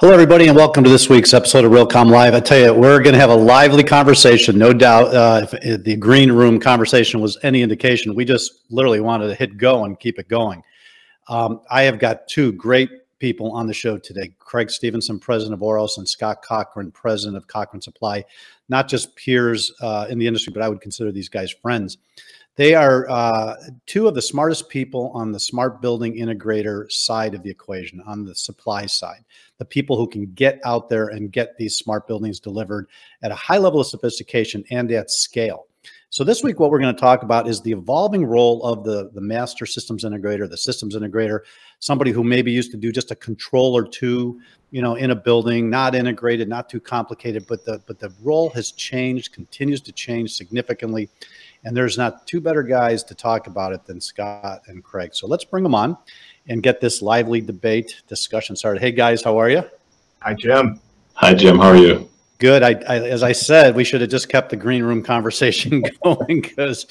Hello, everybody, and welcome to this week's episode of Realcomm Live. I tell you, we're going to have a lively conversation, no doubt. Uh, if the green room conversation was any indication, we just literally wanted to hit go and keep it going. Um, I have got two great people on the show today Craig Stevenson, president of Oros, and Scott Cochran, president of Cochran Supply. Not just peers uh, in the industry, but I would consider these guys friends. They are uh, two of the smartest people on the smart building integrator side of the equation, on the supply side. The people who can get out there and get these smart buildings delivered at a high level of sophistication and at scale. So this week, what we're going to talk about is the evolving role of the, the master systems integrator, the systems integrator, somebody who maybe used to do just a control or two, you know, in a building, not integrated, not too complicated, but the but the role has changed, continues to change significantly. And there's not two better guys to talk about it than Scott and Craig. So let's bring them on and get this lively debate discussion started. Hey guys, how are you? Hi, Jim. Hi, Jim. How are you? Good. I, I, as I said, we should have just kept the green room conversation going because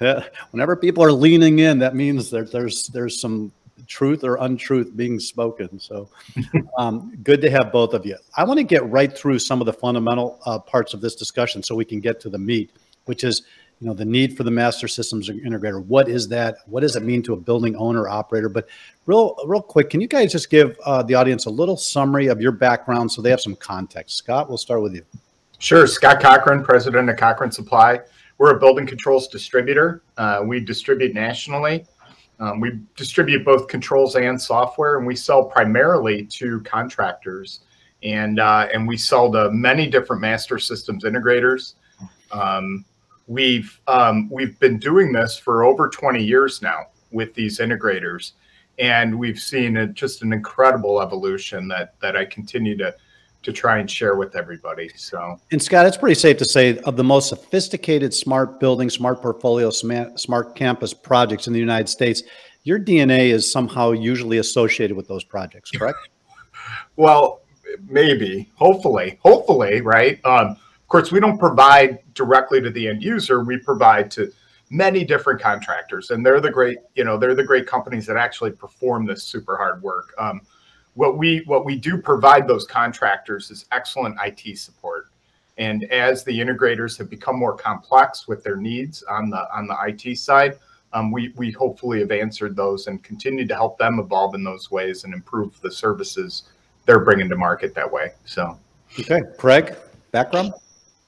uh, whenever people are leaning in, that means that there's there's some truth or untruth being spoken. So, um, good to have both of you. I want to get right through some of the fundamental uh, parts of this discussion so we can get to the meat, which is you know the need for the master systems integrator. What is that? What does it mean to a building owner operator? But real real quick can you guys just give uh, the audience a little summary of your background so they have some context? Scott we'll start with you. Sure. Scott cochran president of cochran supply. We're a building controls distributor. Uh, we distribute nationally. Um, we distribute both controls and software and we sell primarily to contractors. And uh, and we sell to many different master systems integrators. Um, we've um, we've been doing this for over 20 years now with these integrators and we've seen a, just an incredible evolution that that I continue to to try and share with everybody. So, and Scott, it's pretty safe to say of the most sophisticated smart building, smart portfolio, smart, smart campus projects in the United States, your DNA is somehow usually associated with those projects, correct? well, maybe, hopefully, hopefully, right? Um, of course, we don't provide directly to the end user. We provide to many different contractors, and they're the great, you know, they're the great companies that actually perform this super hard work. Um, what we what we do provide those contractors is excellent IT support. And as the integrators have become more complex with their needs on the on the IT side, um, we we hopefully have answered those and continue to help them evolve in those ways and improve the services they're bringing to market that way. So, okay, Craig, background.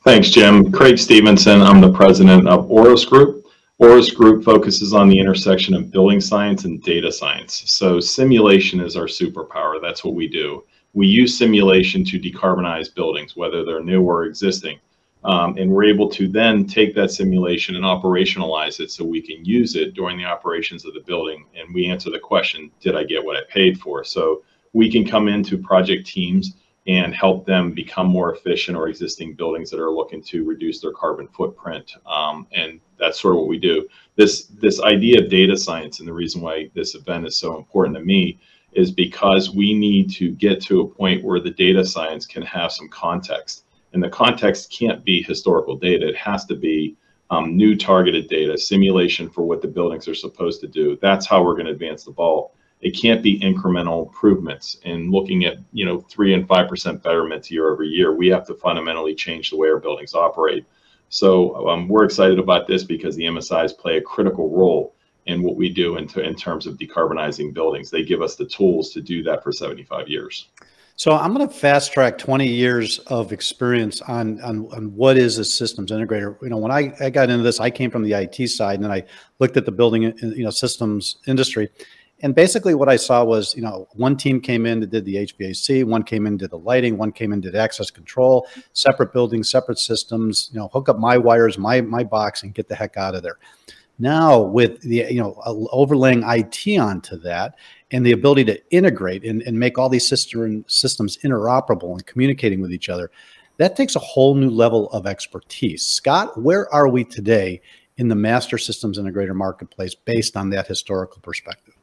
Thanks, Jim. Craig Stevenson. I'm the president of Oros Group. Oros Group focuses on the intersection of building science and data science. So simulation is our superpower. That's what we do. We use simulation to decarbonize buildings, whether they're new or existing. Um, and we're able to then take that simulation and operationalize it so we can use it during the operations of the building. And we answer the question, did I get what I paid for? So we can come into project teams and help them become more efficient or existing buildings that are looking to reduce their carbon footprint. Um, and that's sort of what we do. This this idea of data science and the reason why this event is so important to me is because we need to get to a point where the data science can have some context. And the context can't be historical data. It has to be um, new targeted data, simulation for what the buildings are supposed to do. That's how we're going to advance the ball it can't be incremental improvements. And looking at you know three and five percent betterments year over year we have to fundamentally change the way our buildings operate. So um, we're excited about this because the msis play a critical role in what we do in, in terms of decarbonizing buildings. They give us the tools to do that for 75 years. So I'm going to fast track 20 years of experience on, on, on what is a systems integrator. You know, when I, I got into this, I came from the IT side and then I looked at the building, you know, systems industry and basically what I saw was, you know, one team came in that did the HVAC, one came in did the lighting, one came in did access control, separate buildings, separate systems, you know, hook up my wires, my my box and get the heck out of there. Now with the, you know, overlaying IT onto that and the ability to integrate and, and make all these system, systems interoperable and communicating with each other, that takes a whole new level of expertise. Scott, where are we today in the master systems integrator marketplace based on that historical perspective?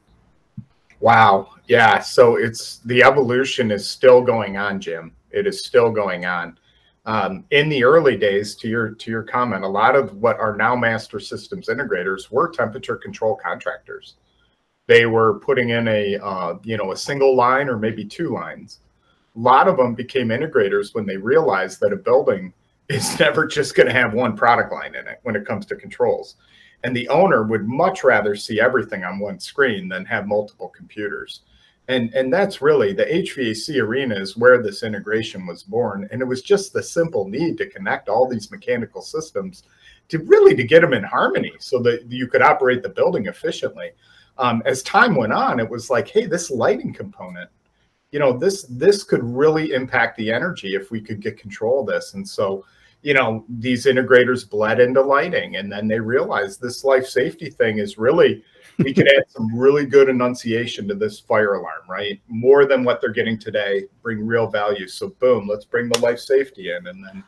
Wow. Yeah. So it's the evolution is still going on, Jim. It is still going on. Um, in the early days, to your to your comment, a lot of what are now master systems integrators were temperature control contractors. They were putting in a uh, you know a single line or maybe two lines. a lot of them became integrators when they realized that a building is never just going to have one product line in it when it comes to controls. And the owner would much rather see everything on one screen than have multiple computers. And, and that's really the HVAC arena is where this integration was born. And it was just the simple need to connect all these mechanical systems to really to get them in harmony so that you could operate the building efficiently. Um, as time went on, it was like, hey, this lighting component you know this this could really impact the energy if we could get control of this and so you know these integrators bled into lighting and then they realized this life safety thing is really we could add some really good annunciation to this fire alarm right? More than what they're getting today bring real value. So boom let's bring the life safety in. And then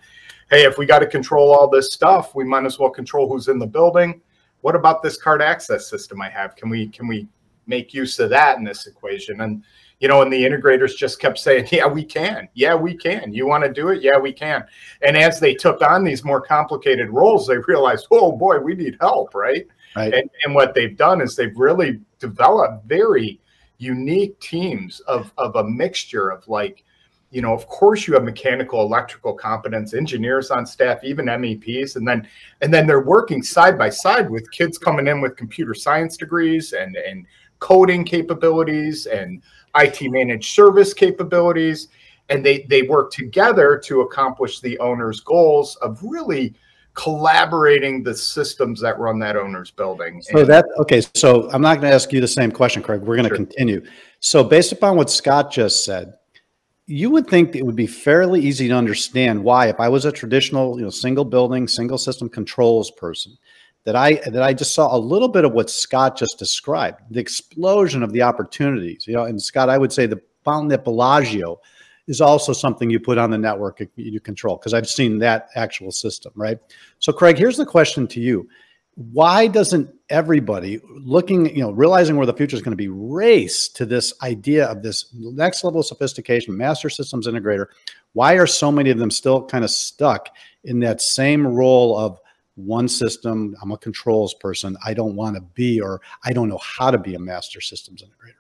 hey if we got to control all this stuff we might as well control who's in the building. What about this card access system i have? Can we can we make use of that in this equation? And you know, and the integrators just kept saying, yeah, we can. Yeah, we can. You want to do it? Yeah, we can. And as they took on these more complicated roles, they realized, oh boy, we need help, right? Right. And, and what they've done is they've really developed very unique teams of, of a mixture of like, you know, of course you have mechanical, electrical competence, engineers on staff, even MEPs, and then and then they're working side by side with kids coming in with computer science degrees and and coding capabilities and IT managed service capabilities, and they they work together to accomplish the owner's goals of really collaborating the systems that run that owner's building. So and, that okay. So I'm not going to ask you the same question, Craig. We're going to sure. continue. So based upon what Scott just said, you would think it would be fairly easy to understand why, if I was a traditional, you know, single building, single system controls person, that I that I just saw a little bit of what Scott just described, the explosion of the opportunities. You know, and Scott, I would say the fountain at Bellagio is also something you put on the network you control because I've seen that actual system, right? So, Craig, here's the question to you: Why doesn't everybody looking, you know, realizing where the future is going to be, race to this idea of this next level of sophistication, master systems integrator? Why are so many of them still kind of stuck in that same role of one system. I'm a controls person. I don't want to be, or I don't know how to be a master systems integrator.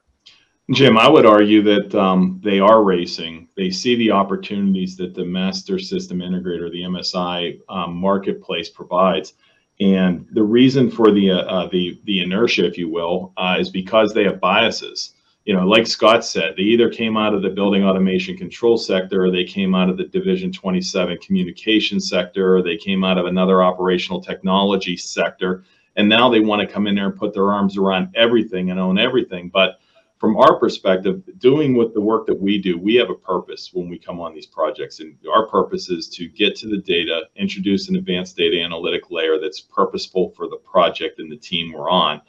Jim, I would argue that um, they are racing. They see the opportunities that the master system integrator, the MSI um, marketplace provides. And the reason for the, uh, the, the inertia, if you will, uh, is because they have biases you know, like Scott said, they either came out of the building automation control sector or they came out of the Division 27 communication sector or they came out of another operational technology sector. And now they want to come in there and put their arms around everything and own everything. But from our perspective, doing what the work that we do, we have a purpose when we come on these projects. And our purpose is to get to the data, introduce an advanced data analytic layer that's purposeful for the project and the team we're on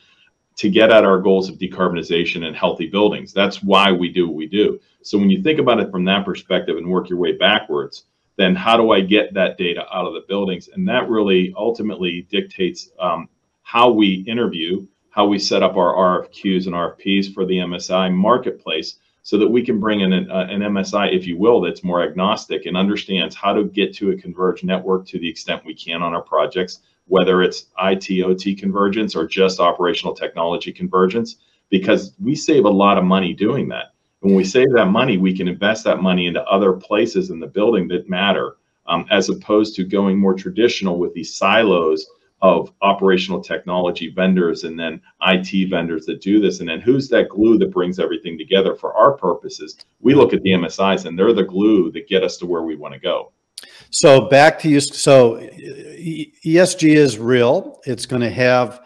to get at our goals of decarbonization and healthy buildings. That's why we do what we do. So when you think about it from that perspective and work your way backwards, then how do I get that data out of the buildings? And that really ultimately dictates um, how we interview, how we set up our RFQs and RFPs for the MSI marketplace so that we can bring in an, uh, an MSI, if you will, that's more agnostic and understands how to get to a converged network to the extent we can on our projects whether it's IT, OT convergence or just operational technology convergence, because we save a lot of money doing that. And when we save that money, we can invest that money into other places in the building that matter, um, as opposed to going more traditional with these silos of operational technology vendors and then IT vendors that do this. And then who's that glue that brings everything together for our purposes? We look at the MSIs and they're the glue that get us to where we want to go. So back to you. So ESG is real. It's going to have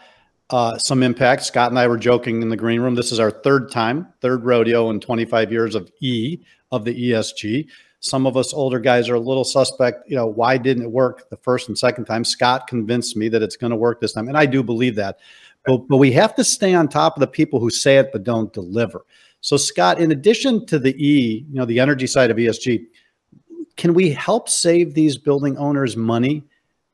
uh, some impact. Scott and I were joking in the green room. This is our third time, third rodeo in 25 years of E of the ESG. Some of us older guys are a little suspect. You know, why didn't it work the first and second time? Scott convinced me that it's going to work this time, and I do believe that. But, but we have to stay on top of the people who say it but don't deliver. So, Scott, in addition to the E, you know, the energy side of ESG, can we help save these building owners money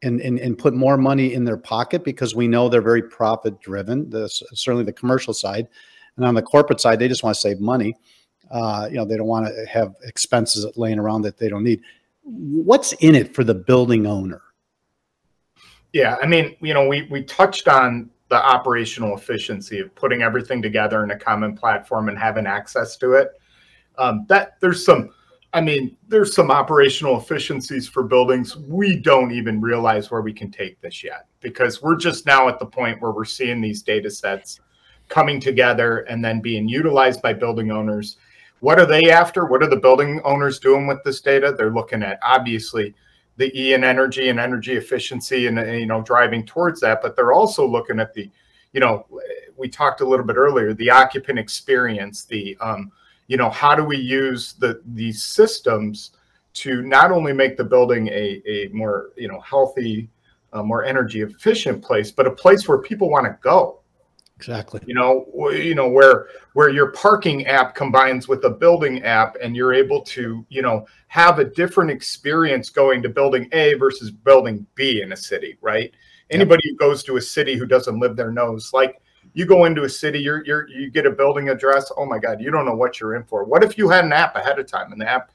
and, and, and put more money in their pocket? Because we know they're very profit driven certainly the commercial side. And on the corporate side they just want to save money. Uh, you know they don't want to have expenses laying around that they don't need. What's in it for the building owner? Yeah i mean you know we we touched on the operational efficiency of putting everything together in a common platform and having access to it. Um, that there's some I mean, there's some operational efficiencies for buildings. We don't even realize where we can take this yet because we're just now at the point where we're seeing these data sets coming together and then being utilized by building owners. What are they after? What are the building owners doing with this data? They're looking at obviously the E and energy and energy efficiency and you know driving towards that, but they're also looking at the, you know, we talked a little bit earlier, the occupant experience, the um, you know, how do we use the these systems to not only make the building a, a more, you know, healthy, uh, more energy efficient place, but a place where people want to go. Exactly. you know you know where where your parking app combines with a building app and you're able to you know have a different experience going to building a versus building b in a city right? Anybody who goes to a city who doesn't live there knows like you go into a city you're you're you get a building address oh my god you don't know what you're in for what if you had an app ahead of time and the app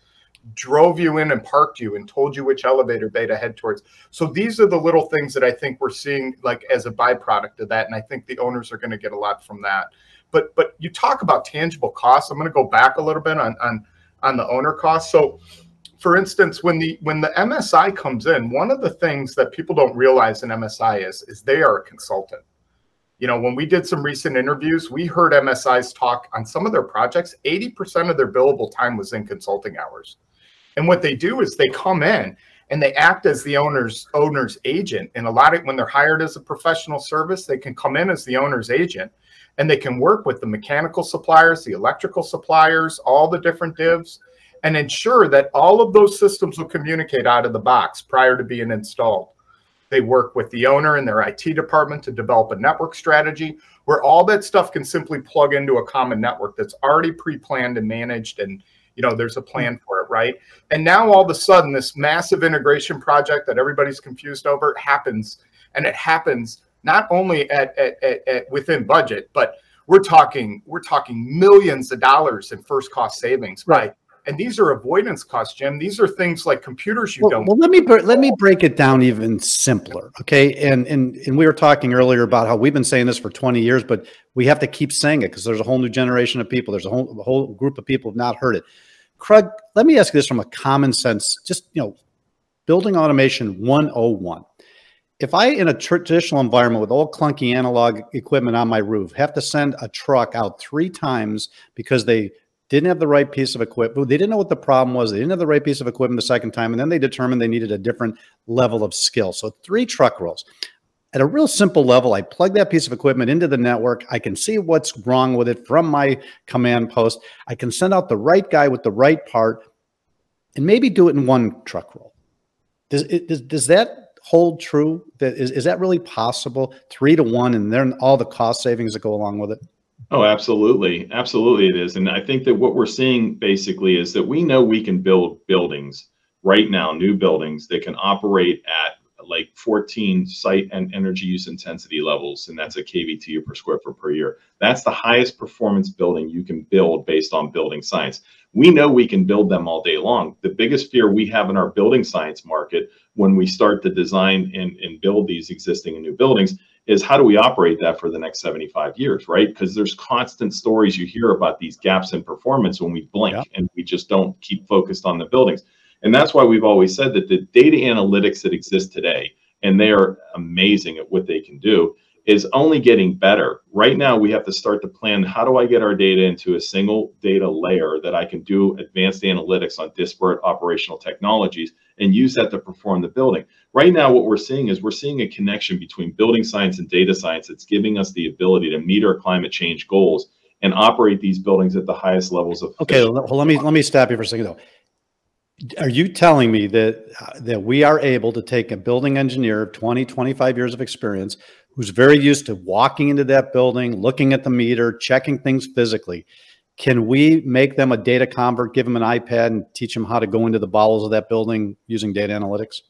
drove you in and parked you and told you which elevator bay to head towards. So these are the little things that I think we're seeing like as a byproduct of that. And I think the owners are going to get a lot from that. But but you talk about tangible costs. I'm going to go back a little bit on on on the owner costs. So for instance, when the when the MSI comes in, one of the things that people don't realize in MSI is is they are a consultant. You know, when we did some recent interviews, we heard MSI's talk on some of their projects. 80% of their billable time was in consulting hours. And what they do is they come in and they act as the owner's owner's agent. And a lot of when they're hired as a professional service, they can come in as the owner's agent and they can work with the mechanical suppliers, the electrical suppliers, all the different divs, and ensure that all of those systems will communicate out of the box prior to being installed. They work with the owner and their IT department to develop a network strategy where all that stuff can simply plug into a common network that's already pre-planned and managed and you know there's a plan mm-hmm. for it right? And now all of a sudden this massive integration project that everybody's confused over happens. And it happens not only at, at, at, at within budget but we're talking we're talking millions of dollars in first cost savings right and these are avoidance costs jim. These are things like computers you well, don't well let me let me break it down even simpler okay? And and and we were talking earlier about how we've been saying this for 20 years but we have to keep saying it because there's a whole new generation of people. There's a whole, a whole group of people have not heard it. Craig, let me ask you this from a common sense, just you know, building automation 101. If I in a traditional environment with all clunky analog equipment on my roof have to send a truck out three times because they didn't have the right piece of equipment, they didn't know what the problem was, they didn't have the right piece of equipment the second time, and then they determined they needed a different level of skill. So three truck rolls at a real simple level, I plug that piece of equipment into the network. I can see what's wrong with it from my command post. I can send out the right guy with the right part and maybe do it in one truck roll. Does, does, does that hold true? That is, is that really possible? Three to one, and then all the cost savings that go along with it? Oh, absolutely. Absolutely, it is. And I think that what we're seeing basically is that we know we can build buildings right now, new buildings that can operate at like 14 site and energy use intensity levels, and that's a kBtu per square foot per year. That's the highest performance building you can build based on building science. We know we can build them all day long. The biggest fear we have in our building science market when we start to design and, and build these existing and new buildings is how do we operate that for the next 75 years, right? Because there's constant stories you hear about these gaps in performance when we blink yeah. and we just don't keep focused on the buildings. And that's why we've always said that the data analytics that exist today, and they are amazing at what they can do, is only getting better. Right now, we have to start to plan how do I get our data into a single data layer that I can do advanced analytics on disparate operational technologies and use that to perform the building. Right now, what we're seeing is we're seeing a connection between building science and data science that's giving us the ability to meet our climate change goals and operate these buildings at the highest levels of. Okay, well, let me let me stop you for a second though. Are you telling me that uh, that we are able to take a building engineer of 20, 25 years of experience who's very used to walking into that building, looking at the meter, checking things physically? Can we make them a data convert, give them an iPad and teach them how to go into the bowels of that building using data analytics?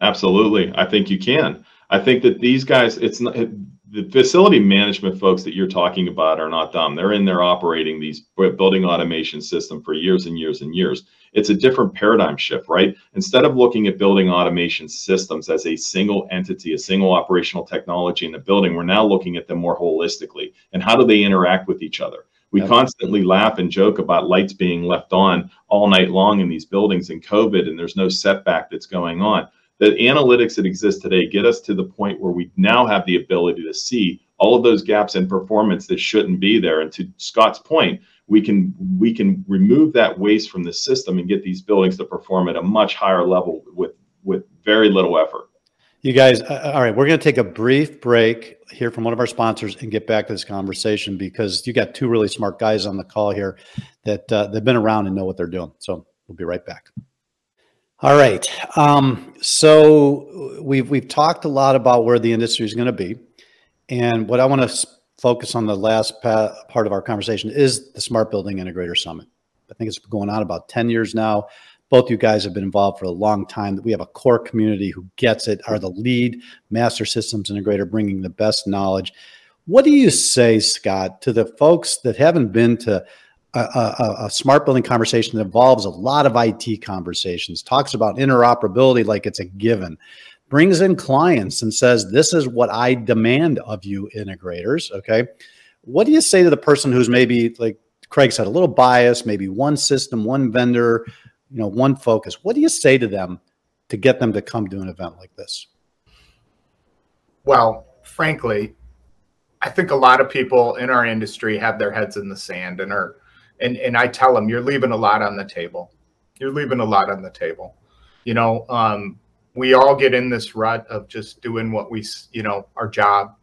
Absolutely. I think you can. I think that these guys, it's not, the facility management folks that you're talking about are not dumb. They're in there operating these building automation system for years and years and years. It's a different paradigm shift, right? Instead of looking at building automation systems as a single entity, a single operational technology in the building, we're now looking at them more holistically. And how do they interact with each other? We Yep. constantly laugh and joke about lights being left on all night long in these buildings and COVID, and there's no setback that's going on. The analytics that exist today get us to the point where we now have the ability to see all of those gaps in performance that shouldn't be there. And to Scott's point, we can we can remove that waste from the system and get these buildings to perform at a much higher level with with very little effort. You guys, uh, all right, we're going to take a brief break, hear from one of our sponsors, and get back to this conversation because you got two really smart guys on the call here that uh, they've been around and know what they're doing. So we'll be right back. All right. Um, so we've we've talked a lot about where the industry is going to be, and what I want to focus on the last pa- part of our conversation is the Smart Building Integrator Summit. I think it's going on about ten years now both you guys have been involved for a long time. We have a core community who gets it, are the lead master systems integrator, bringing the best knowledge. What do you say, Scott, to the folks that haven't been to a, a, a smart building conversation that involves a lot of IT conversations, talks about interoperability like it's a given, brings in clients and says, This is what I demand of you, integrators. Okay. What do you say to the person who's maybe, like Craig said, a little biased, maybe one system, one vendor, you know one focus what do you say to them to get them to come to an event like this well frankly i think a lot of people in our industry have their heads in the sand and are and and i tell them you're leaving a lot on the table you're leaving a lot on the table you know um, we all get in this rut of just doing what we you know our job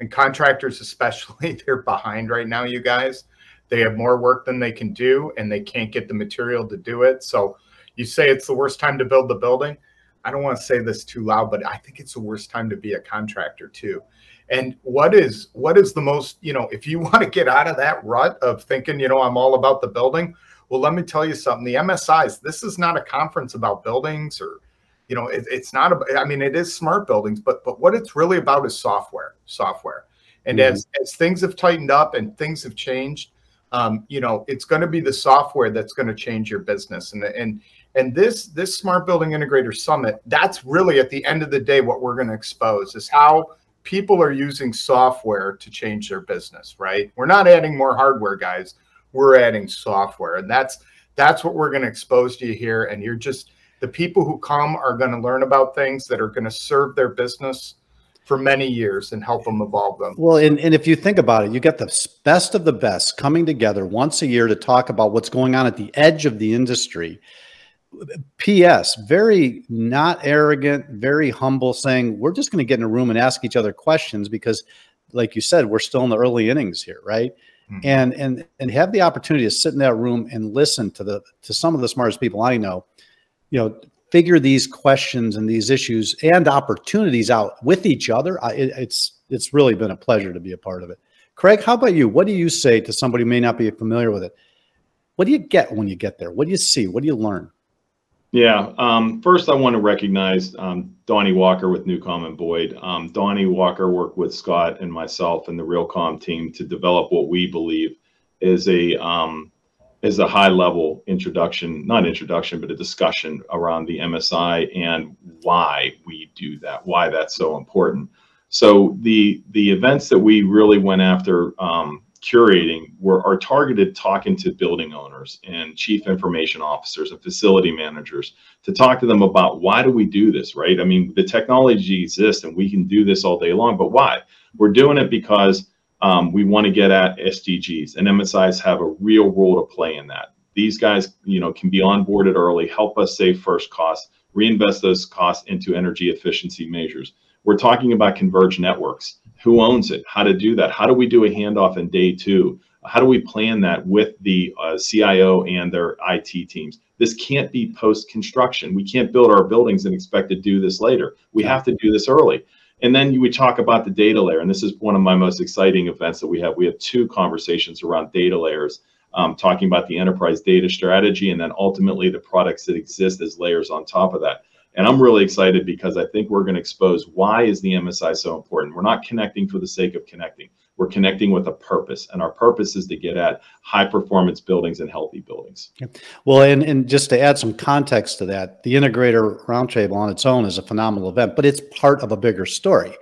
and contractors especially they're behind right now you guys they have more work than they can do and they can't get the material to do it. So you say it's the worst time to build the building. I don't want to say this too loud, but I think it's the worst time to be a contractor too. And what is what is the most, you know, if you want to get out of that rut of thinking, you know, I'm all about the building, well, let me tell you something. The MSIs, this is not a conference about buildings or, you know, it, it's not. A, I mean, it is smart buildings, but but what it's really about is software, software. And mm-hmm. as as things have tightened up and things have changed, um, you know, it's going to be the software that's going to change your business. And and and this this smart building integrator summit, that's really at the end of the day what we're going to expose is how people are using software to change their business. Right? We're not adding more hardware, guys. We're adding software, and that's that's what we're going to expose to you here. And you're just the people who come are going to learn about things that are going to serve their business for many years and help them evolve them. Well, and, and if you think about it, you get the best of the best coming together once a year to talk about what's going on at the edge of the industry. P.S. Very not arrogant, very humble, saying we're just going to get in a room and ask each other questions because, like you said, we're still in the early innings here, right? Mm-hmm. And and and have the opportunity to sit in that room and listen to the to some of the smartest people I know. You know, figure these questions and these issues and opportunities out with each other. I, it, it's it's really been a pleasure to be a part of it. Craig, how about you? What do you say to somebody who may not be familiar with it? What do you get when you get there? What do you see? What do you learn? Yeah. Um, first, I want to recognize um, Donnie Walker with Newcomb and Boyd. Um, Donnie Walker worked with Scott and myself and the Realcomm team to develop what we believe is a um, is a high level introduction, not introduction, but a discussion around the MSI and why we do that, why that's so important. So the the events that we really went after um, curating were are targeted talking to building owners and chief information officers and facility managers to talk to them about why do we do this, right? I mean, the technology exists and we can do this all day long, but why? We're doing it because um, we want to get at SDGs, and MSIs have a real role to play in that. These guys, you know, can be onboarded early, help us save first costs, reinvest those costs into energy efficiency measures. We're talking about converged networks. Who owns it? How to do that? How do we do a handoff in day two? How do we plan that with the uh, CIO and their IT teams? This can't be post construction. We can't build our buildings and expect to do this later. We have to do this early. And then you would talk about the data layer. And this is one of my most exciting events that we have. We have two conversations around data layers, um, talking about the enterprise data strategy and then ultimately the products that exist as layers on top of that. And I'm really excited because I think we're going to expose why is the MSI so important. We're not connecting for the sake of connecting. We're connecting with a purpose, and our purpose is to get at high performance buildings and healthy buildings. Well, and, and just to add some context to that, the Integrator Roundtable on its own is a phenomenal event, but it's part of a bigger story.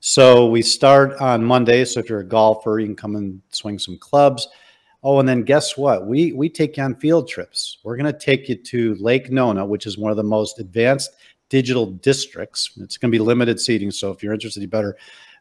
So we start on Monday. So if you're a golfer, you can come and swing some clubs. Oh, and then guess what? We we take you on field trips. We're going to take you to Lake Nona, which is one of the most advanced digital districts. It's going to be limited seating, so if you're interested, you better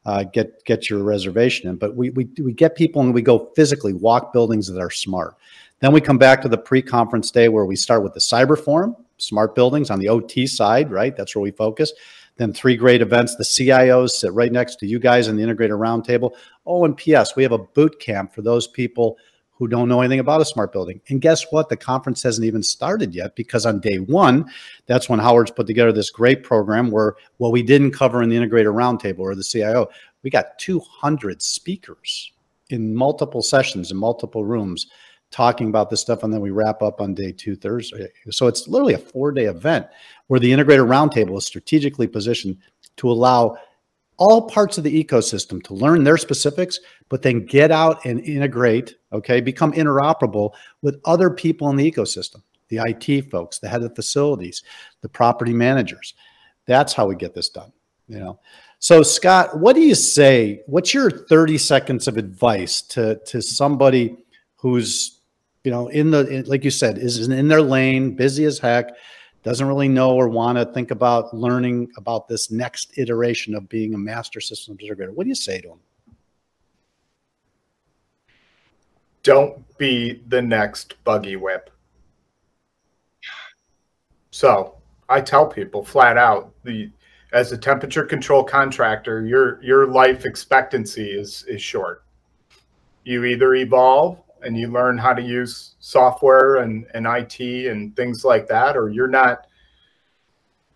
uh, get get your reservation in. But we we we get people and we go physically walk buildings that are smart. Then we come back to the pre-conference day where we start with the cyber forum, smart buildings on the OT side, right? That's where we focus. Then three great events. The CIOs sit right next to you guys in the integrated roundtable. Oh, and PS, we have a boot camp for those people who don't know anything about a smart building. And guess what? The conference hasn't even started yet because on day one, that's when Howard's put together this great program where what we didn't cover in the integrated roundtable or the CIO, we got 200 speakers in multiple sessions in multiple rooms talking about this stuff. And then we wrap up on day two Thursday. So it's literally a four day event where the integrated roundtable is strategically positioned to allow all parts of the ecosystem to learn their specifics, but then get out and integrate, okay, become interoperable with other people in the ecosystem, the IT folks, the head of facilities, the property managers. That's how we get this done, you know. So Scott, what do you say? What's your 30 seconds of advice to to somebody who's, you know, in the like you said, is in their lane, busy as heck, doesn't really know or want to think about learning about this next iteration of being a master systems integrator, what do you say to them? Don't be the next buggy whip. So I tell people flat out the as a temperature control contractor, your your life expectancy is is short. You either evolve and you learn how to use software and, and IT and things like that, or you're not.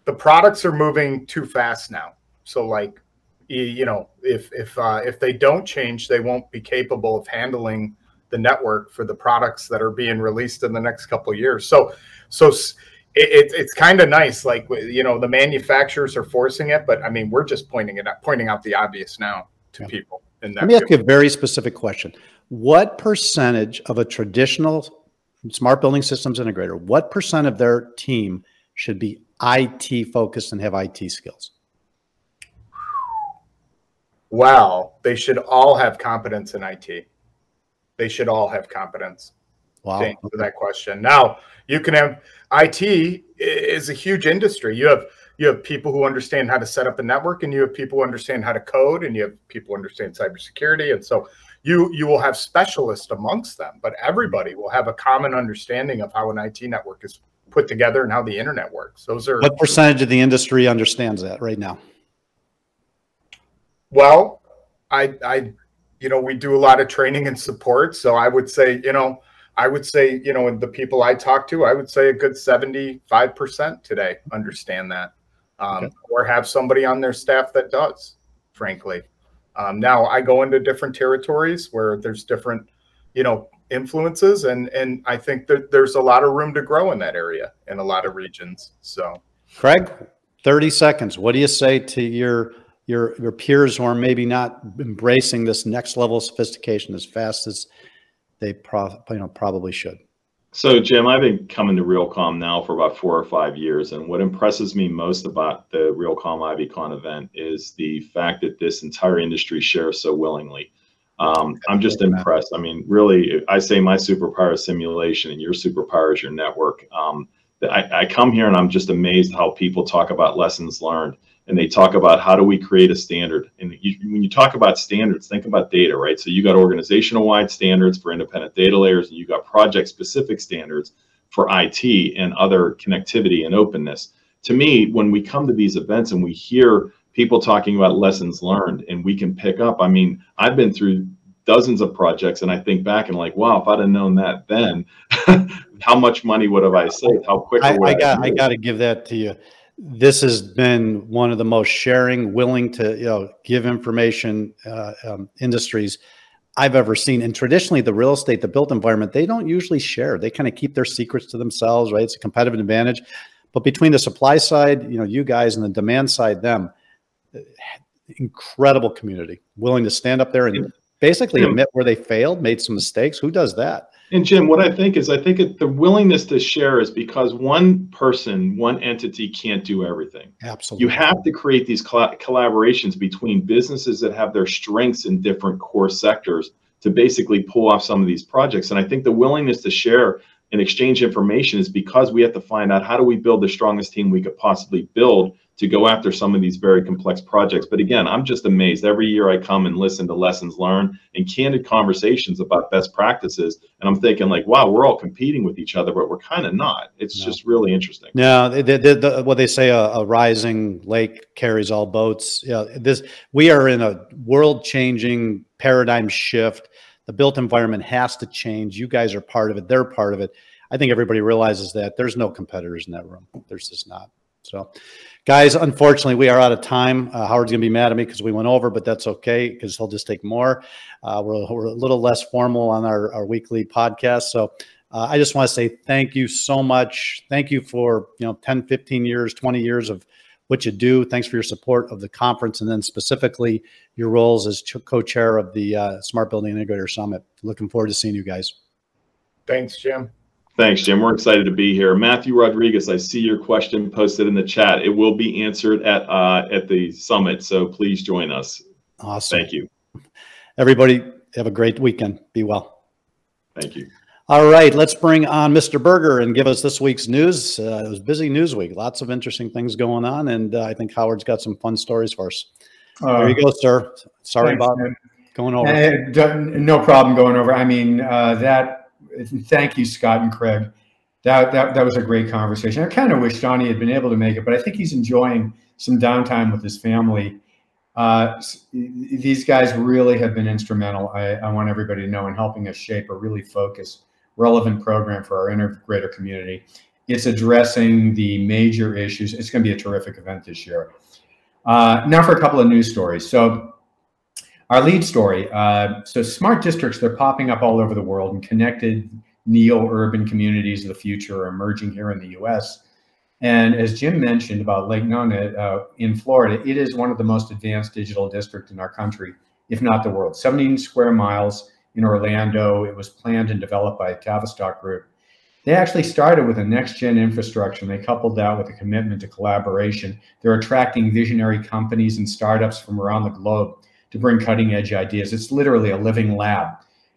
The products are moving too fast now. So like, you know, if if uh, if they don't change, they won't be capable of handling the network for the products that are being released in the next couple of years. So so it, it it's kind of nice. Like you know, the manufacturers are forcing it, but I mean, we're just pointing it out, pointing out the obvious now to yeah. people. Let me ask you a very specific question. What percentage of a traditional smart building systems integrator, what percent of their team should be IT focused and have IT skills? Well, they should all have competence in IT. They should all have competence. Wow. To answer that question. Now, you can have IT is a huge industry. You have you have people who understand how to set up a network, and you have people who understand how to code, and you have people who understand cybersecurity. And so you you will have specialists amongst them, but everybody will have a common understanding of how an IT network is put together and how the internet works. Those are what percentage of the industry understands that right now? Well, I I you know we do a lot of training and support, so I would say you know I would say you know the people I talk to, I would say a good seventy five percent today understand that, um, okay. or have somebody on their staff that does. Frankly, um, now I go into different territories where there's different, you know, influences, and and I think that there's a lot of room to grow in that area in a lot of regions. So, Craig, thirty seconds. What do you say to your your your peers who are maybe not embracing this next level of sophistication as fast as they pro, you know probably should? So, Jim, I've been coming to Realcomm now for about four or five years, and what impresses me most about the Realcomm IBCon event is the fact that this entire industry shares so willingly. Um, I'm just impressed. I mean, really, I say my superpower is simulation, and your superpower is your network. Um, I, I come here and I'm just amazed how people talk about lessons learned and they talk about how do we create a standard. And you, when you talk about standards, think about data, right? So you got organizational wide standards for independent data layers, and you got project specific standards for IT and other connectivity and openness. To me, when we come to these events and we hear people talking about lessons learned and we can pick up, I mean, I've been through dozens of projects and I think back and like, wow, if I'd have known that then, how much money would have I saved? How quick I, I got I got to give that to you this has been one of the most sharing, willing to you know give information uh, um, industries I've ever seen. And traditionally, the real estate, the built environment, they don't usually share. They kind of keep their secrets to themselves, right? It's a competitive advantage. But between the supply side, you know, you guys, and the demand side, them, incredible community, willing to stand up there and basically admit where they failed, made some mistakes. Who does that? And Jim, what I think is, I think it, the willingness to share is because one person, one entity can't do everything. Absolutely. You have to create these collaborations between businesses that have their strengths in different core sectors to basically pull off some of these projects. And I think the willingness to share and exchange information is because we have to find out how do we build the strongest team we could possibly build to go after some of these very complex projects. But again, I'm just amazed. Every year I come and listen to lessons learned and candid conversations about best practices. And I'm thinking like, wow, we're all competing with each other, but we're kind of not. It's no. just really interesting. No, the, the, the, what they say, a, a, rising lake carries all boats. Yeah, this we are in a world changing paradigm shift. The built environment has to change. You guys are part of it. They're part of it. I think everybody realizes that there's no competitors in that room. There's just not. So, guys, unfortunately, we are out of time. Uh, Howard's going to be mad at me because we went over, but that's okay because he'll just take more. Uh, we're, we're, a little less formal on our, our weekly podcast. So, uh, I just want to say thank you so much. Thank you for, you know, 10, 15 years, 20 years of what you do. Thanks for your support of the conference and then specifically your roles as co-chair of the uh, Smart Building Integrator Summit. Looking forward to seeing you guys. Thanks, Jim. Thanks, Jim. We're excited to be here. Matthew Rodriguez, I see your question posted in the chat. It will be answered at uh, at the summit, so please join us. Awesome. Thank you. Everybody, have a great weekend. Be well. Thank you. All right, let's bring on Mr. Berger and give us this week's news. Uh, it was busy news week, lots of interesting things going on, and uh, I think Howard's got some fun stories for us. Uh, there you go, sir. Sorry thanks, about man. going over. Uh, no problem going over. I mean, uh, that thank you, Scott and Craig. That, that, that was a great conversation. I kind of wish Johnny had been able to make it, but I think he's enjoying some downtime with his family. Uh, these guys really have been instrumental. I, I, want everybody to know in helping us shape a really focused, relevant program for our integrator community. It's addressing the major issues. It's going to be a terrific event this year. Uh, now for a couple of news stories. So our lead story. Uh, so smart districts, they're popping up all over the world and connected neo-urban communities of the future are emerging here in the US. And as Jim mentioned about Lake Nona uh, in Florida, it is one of the most advanced digital districts in our country, if not the world. 17 square miles in Orlando. It was planned and developed by Tavistock Group. They actually started with a next-gen infrastructure and they coupled that with a commitment to collaboration. They're attracting visionary companies and startups from around the globe to bring cutting edge ideas. It's literally a living lab.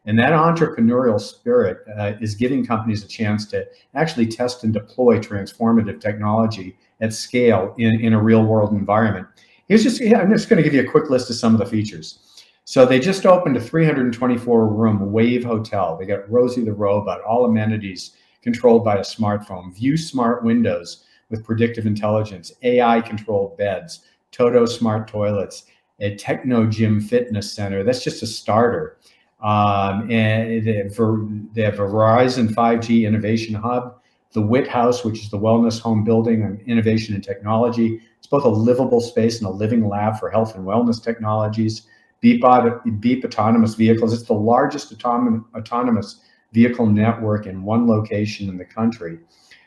And that entrepreneurial spirit uh, is giving companies a chance to actually test and deploy transformative technology at scale in, in a real world environment. Here's just, I'm just going to give you a quick list of some of the features. So they just opened a 324 room Wave Hotel. They got Rosie the robot, all amenities controlled by a smartphone, View smart windows with predictive intelligence, AI controlled beds, Toto smart toilets, a Technogym Fitness Center. That's just a starter. Um, and they have, they Verizon 5G Innovation Hub, the WHIT House, which is the wellness home building and innovation and technology. It's both a livable space and a living lab for health and wellness technologies. Beep, Beep autonomous vehicles. It's the largest autom autonomous vehicle network in one location in the country.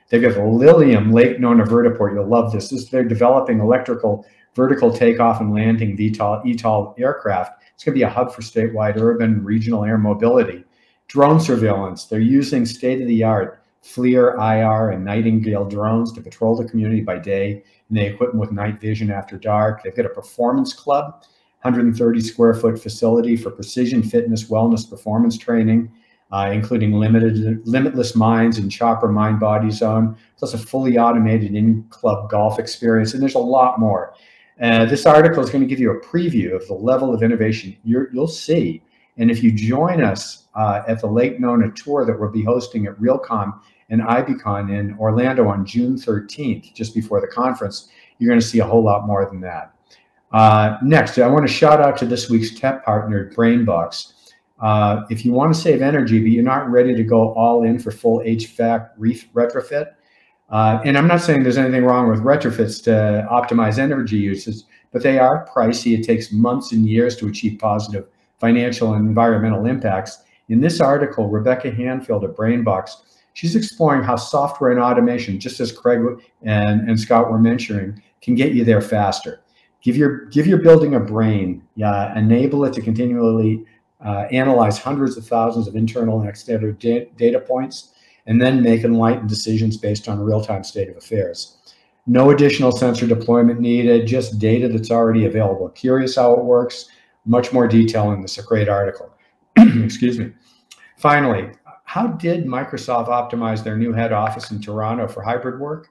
They've got Lilium Lake Nona Vertiport. You'll love this. this they're developing electrical vertical takeoff and landing VTOL, ETOL aircraft. It's going to be a hub for statewide urban regional air mobility. Drone surveillance. They're using state-of-the-art FLIR, IR, and Nightingale drones to patrol the community by day, and they equip them with night vision after dark. They've got a performance club, 130 square foot facility for precision fitness, wellness, performance training, uh, including limited limitless minds and Chopra mind body zone, plus a fully automated in-club golf experience, and there's a lot more. Uh, this article is going to give you a preview of the level of innovation you will see. And if you join us uh, at the Lake Nona tour that we'll be hosting at Realcomm and IBCon in Orlando on June 13th, just before the conference, you're going to see a whole lot more than that. Uh, next, I want to shout out to this week's tech partner, BrainBox. Uh, if you want to save energy, but you're not ready to go all in for full HVAC retrofit, uh, and I'm not saying there's anything wrong with retrofits to optimize energy uses, but they are pricey. It takes months and years to achieve positive financial and environmental impacts. In this article, Rebecca Hanfield at Brainbox, she's exploring how software and automation, just as Craig and, and Scott were mentioning, can get you there faster. Give your, give your building a brain, yeah, enable it to continually uh, analyze hundreds of thousands of internal and external data points and then make enlightened decisions based on real-time state of affairs. No additional sensor deployment needed, just data that's already available. Curious how it works? Much more detail in this great article. Excuse me. Finally, how did Microsoft optimize their new head office in Toronto for hybrid work?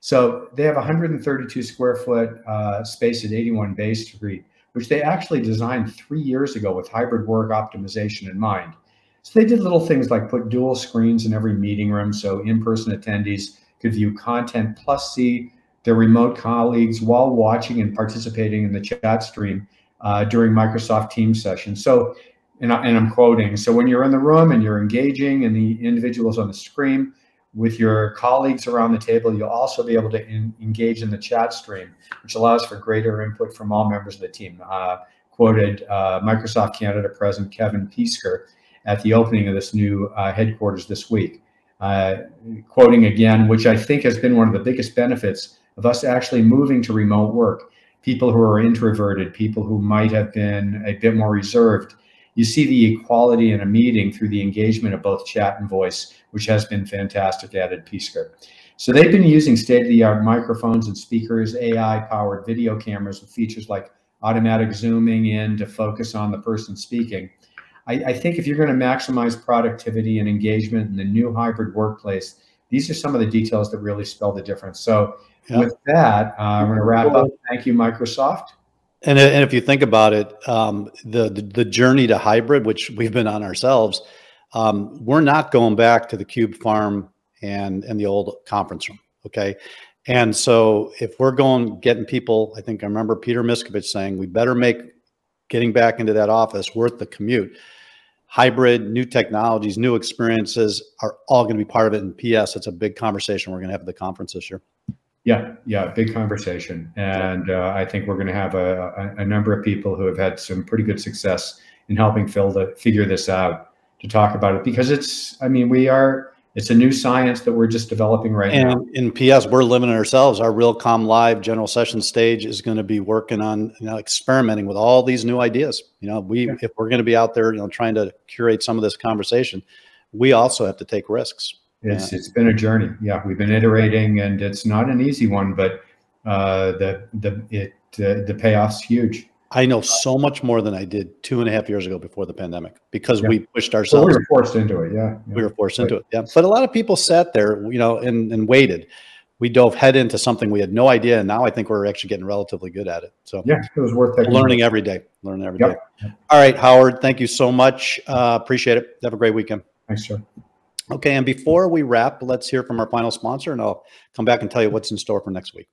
So they have 132 square foot uh, space at 81 Bay Street, which they actually designed three years ago with hybrid work optimization in mind. So they did little things like put dual screens in every meeting room so in-person attendees could view content plus see their remote colleagues while watching and participating in the chat stream uh, during Microsoft Teams sessions. So, and, I, I'm quoting, so when you're in the room and you're engaging and the individuals on the screen with your colleagues around the table, you'll also be able to in, engage in the chat stream, which allows for greater input from all members of the team. Uh, quoted uh, Microsoft Canada President Kevin Peesker at the opening of this new uh, headquarters this week. Uh, quoting again, which I think has been one of the biggest benefits of us actually moving to remote work. People who are introverted, people who might have been a bit more reserved, you see the equality in a meeting through the engagement of both chat and voice, which has been fantastic, added Peesker. So they've been using state-of-the-art microphones and speakers, AI-powered video cameras with features like automatic zooming in to focus on the person speaking. I, I think if you're going to maximize productivity and engagement in the new hybrid workplace, these are some of the details that really spell the difference. So yeah. with that, uh, I'm going to wrap up. Thank you, Microsoft. And, and if you think about it, um, the, the, the journey to hybrid, which we've been on ourselves, um, we're not going back to the cube farm and and the old conference room. Okay, and so if we're going getting people, I think I remember Peter Miscovich saying we better make getting back into that office worth the commute hybrid, new technologies, new experiences are all going to be part of it. And PS, it's a big conversation we're going to have at the conference this year. Yeah, yeah, big conversation. And uh, I think we're going to have a, a, a, number of people who have had some pretty good success in helping Phil to figure this out to talk about it because it's, I mean, we are it's a new science that we're just developing right and now. In PS, we're limiting ourselves. Our Realcomm Live general session stage is going to be working on, you know, experimenting with all these new ideas. You know, we if we're going to be out there, you know, trying to curate some of this conversation, we also have to take risks. It's yeah. it's been a journey. Yeah, we've been iterating, and it's not an easy one, but uh, the the it uh, the payoff's huge. I know so much more than I did two and a half years ago before the pandemic because yeah. we pushed ourselves. we were forced into it. Yeah. yeah. We were forced right. into it. Yeah. But a lot of people sat there, you know, and, and waited. We dove head into something we had no idea. And now I think we're actually getting relatively good at it. So yeah, it was worth taking learning every day. Learning every yep. day. All right, Howard, thank you so much. Uh, appreciate it. Have a great weekend. Thanks, sir. Okay. And before we wrap, let's hear from our final sponsor and I'll come back and tell you what's in store for next week.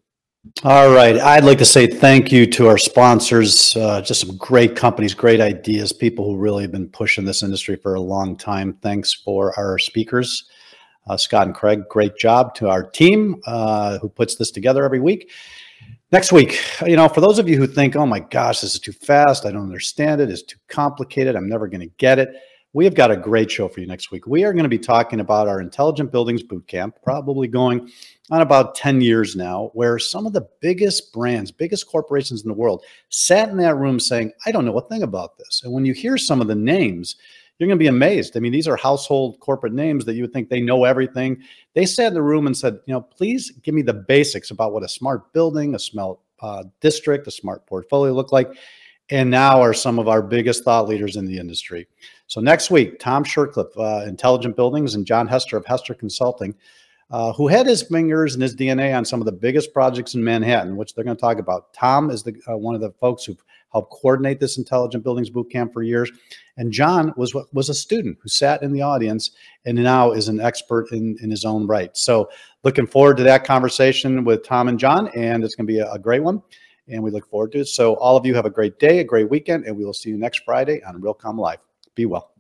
All right. I'd like to say thank you to our sponsors. Uh, just some great companies, great ideas, people who really have been pushing this industry for a long time. Thanks for our speakers, uh, Scott and Craig. Great job to our team uh, who puts this together every week. Next week, you know, for those of you who think, oh my gosh, this is too fast, I don't understand it, it's too complicated, I'm never going to get it we have got a great show for you next week. We are going to be talking about our Intelligent Buildings Bootcamp, probably going on about 10 years now, where some of the biggest brands, biggest corporations in the world sat in that room saying, I don't know a thing about this. And when you hear some of the names, you're going to be amazed. I mean, these are household corporate names that you would think they know everything. They sat in the room and said, you know, please give me the basics about what a smart building, a smart uh, district, a smart portfolio look like and now are some of our biggest thought leaders in the industry. So next week, Tom Shircliff, uh, Intelligent Buildings, and John Hester of Hester Consulting, uh, who had his fingers and his DNA on some of the biggest projects in Manhattan, which they're going to talk about. Tom is the uh, one of the folks who helped coordinate this Intelligent Buildings Boot Camp for years, and John was was a student who sat in the audience and now is an expert in in his own right. So looking forward to that conversation with Tom and John, and it's going to be a, a great one and we look forward to it. So all of you have a great day, a great weekend, and we will see you next Friday on Realcomm Live. Be well.